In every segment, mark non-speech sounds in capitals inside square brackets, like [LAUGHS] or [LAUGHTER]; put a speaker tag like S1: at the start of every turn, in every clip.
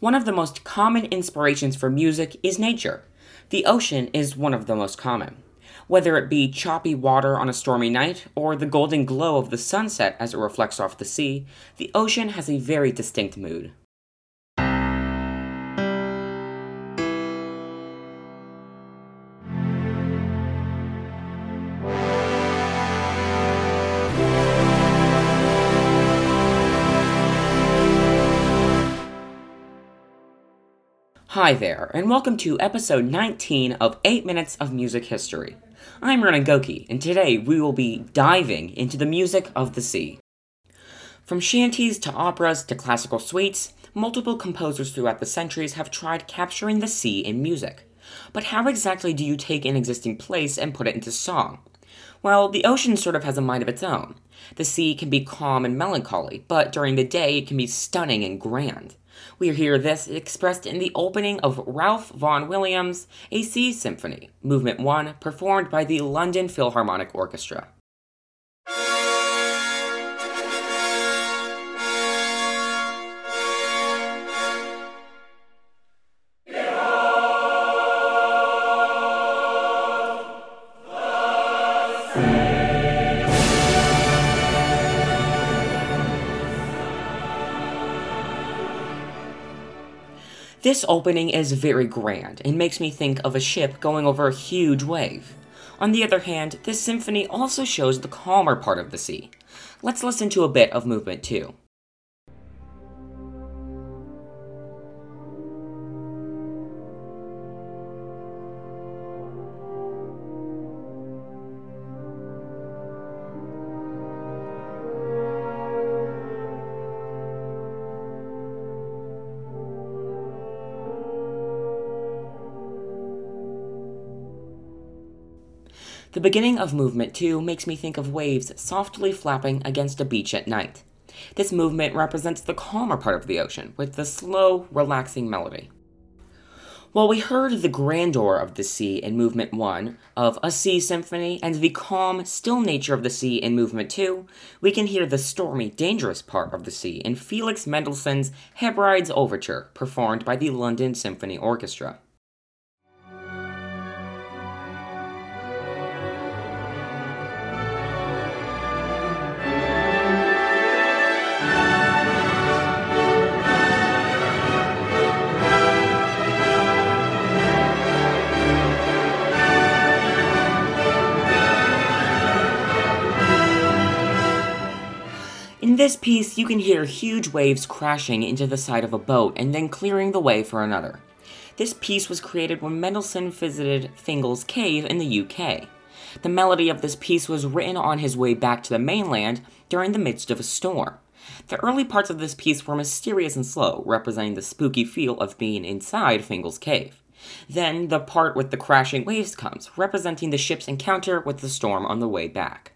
S1: One of the most common inspirations for music is nature. The ocean is one of the most common. Whether it be choppy water on a stormy night or the golden glow of the sunset as it reflects off the sea, the ocean has a very distinct mood. Hi there, and welcome to episode 19 of 8 Minutes of Music History. I'm Ronan Goki, and today we will be diving into the music of the sea. From shanties to operas to classical suites, multiple composers throughout the centuries have tried capturing the sea in music. But how exactly do you take an existing place and put it into song? Well, the ocean sort of has a mind of its own. The sea can be calm and melancholy, but during the day it can be stunning and grand. We hear this expressed in the opening of Ralph Vaughan Williams' A Sea Symphony, Movement 1, performed by the London Philharmonic Orchestra. This opening is very grand and makes me think of a ship going over a huge wave. On the other hand, this symphony also shows the calmer part of the sea. Let's listen to a bit of Movement 2. The beginning of movement 2 makes me think of waves softly flapping against a beach at night. This movement represents the calmer part of the ocean, with the slow, relaxing melody. While we heard the grandeur of the sea in Movement 1 of A Sea Symphony and the calm, still nature of the sea in Movement 2, we can hear the stormy, dangerous part of the sea in Felix Mendelssohn's Hebrides Overture, performed by the London Symphony Orchestra. In this piece, you can hear huge waves crashing into the side of a boat and then clearing the way for another. This piece was created when Mendelssohn visited Fingal's Cave in the UK. The melody of this piece was written on his way back to the mainland during the midst of a storm. The early parts of this piece were mysterious and slow, representing the spooky feel of being inside Fingal's Cave. Then the part with the crashing waves comes, representing the ship's encounter with the storm on the way back.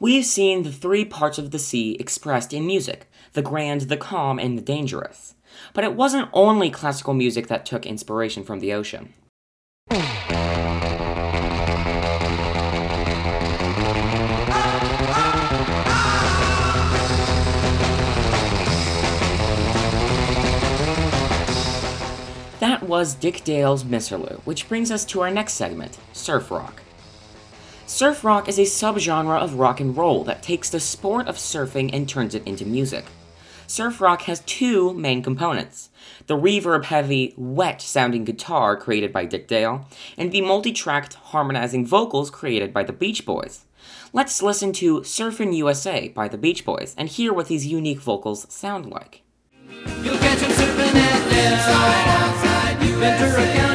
S1: We've seen the three parts of the sea expressed in music the grand, the calm, and the dangerous. But it wasn't only classical music that took inspiration from the ocean. That was Dick Dale's Misirlou, which brings us to our next segment surf rock. Surf rock is a subgenre of rock and roll that takes the sport of surfing and turns it into music. Surf rock has two main components the reverb heavy, wet sounding guitar created by Dick Dale, and the multi tracked harmonizing vocals created by the Beach Boys. Let's listen to Surfin' USA by the Beach Boys and hear what these unique vocals sound like. You'll catch them surfing at Inside, outside, Ventura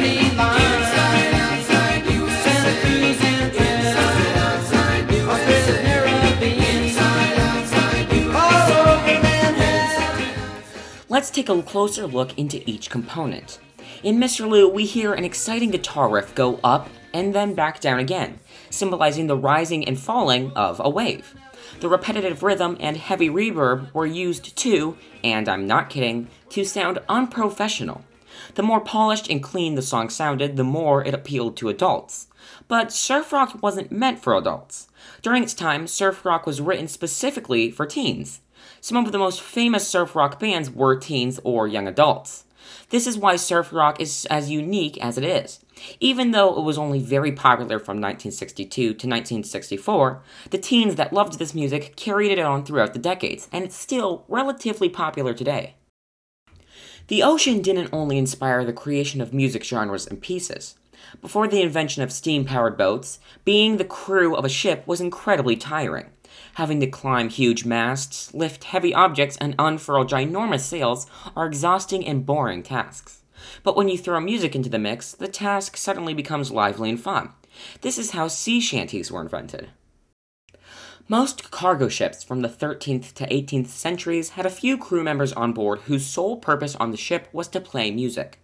S1: Let's take a closer look into each component. In Misirlou, we hear an exciting guitar riff go up and then back down again, symbolizing the rising and falling of a wave. The repetitive rhythm and heavy reverb were used to, and I'm not kidding, to sound unprofessional. The more polished and clean the song sounded, the more it appealed to adults. But surf rock wasn't meant for adults. During its time, surf rock was written specifically for teens. Some of the most famous surf rock bands were teens or young adults. This is why surf rock is as unique as it is. Even though it was only very popular from 1962 to 1964, the teens that loved this music carried it on throughout the decades, and it's still relatively popular today. The ocean didn't only inspire the creation of music genres and pieces. Before the invention of steam powered boats, being the crew of a ship was incredibly tiring. Having to climb huge masts, lift heavy objects, and unfurl ginormous sails are exhausting and boring tasks. But when you throw music into the mix, the task suddenly becomes lively and fun. This is how sea shanties were invented. Most cargo ships from the 13th to 18th centuries had a few crew members on board whose sole purpose on the ship was to play music.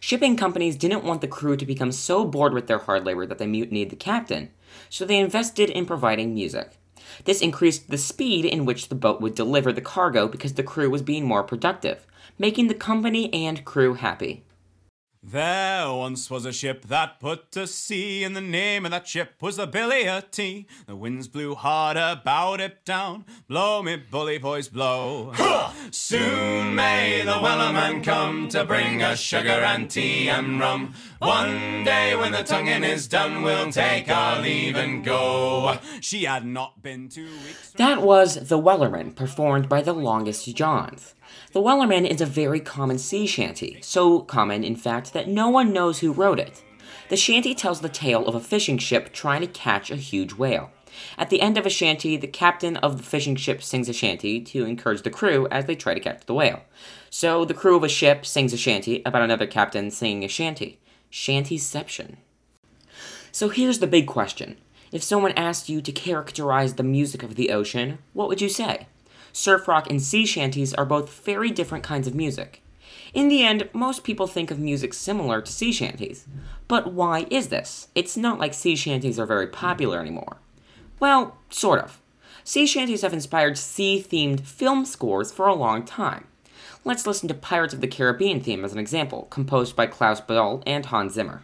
S1: Shipping companies didn't want the crew to become so bored with their hard labor that they mutinied the captain, so they invested in providing music. This increased the speed in which the boat would deliver the cargo because the crew was being more productive, making the company and crew happy.
S2: There once was a ship that put to sea, and the name of that ship was the Billy o' Tea. The winds blew hard about it down, blow me bully boys blow. [LAUGHS] Soon may the Wellerman come to bring us sugar and tea and rum. One day when the tonguing is done, we'll take our leave and go. She had not been two weeks.
S1: That was The Wellerman, performed by the Longest Johns. The Wellerman is a very common sea shanty, so common, in fact, that no one knows who wrote it. The shanty tells the tale of a fishing ship trying to catch a huge whale. At the end of a shanty, the captain of the fishing ship sings a shanty to encourage the crew as they try to catch the whale. So the crew of a ship sings a shanty about another captain singing a shanty. Shantyception. So here's the big question. If someone asked you to characterize the music of the ocean, what would you say? Surf rock, and sea shanties are both very different kinds of music. In the end, most people think of music similar to sea shanties. But why is this? It's not like sea shanties are very popular anymore. Well, sort of. Sea shanties have inspired sea themed film scores for a long time. Let's listen to Pirates of the Caribbean theme as an example, composed by Klaus Badelt and Hans Zimmer.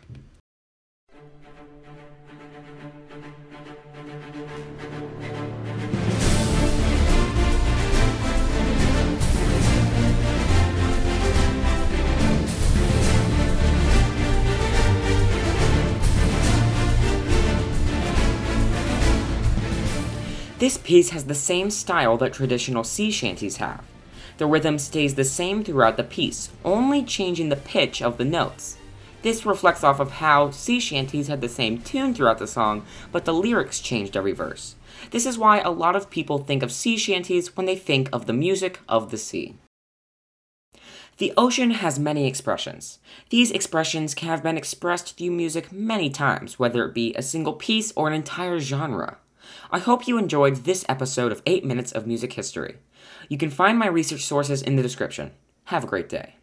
S1: This piece has the same style that traditional sea shanties have. The rhythm stays the same throughout the piece, only changing the pitch of the notes. This reflects off of how sea shanties had the same tune throughout the song, but the lyrics changed every verse. This is why a lot of people think of sea shanties when they think of the music of the sea. The ocean has many expressions. These expressions can have been expressed through music many times, whether it be a single piece or an entire genre. I hope you enjoyed this episode of 8 Minutes of Music History. You can find my research sources in the description. Have a great day.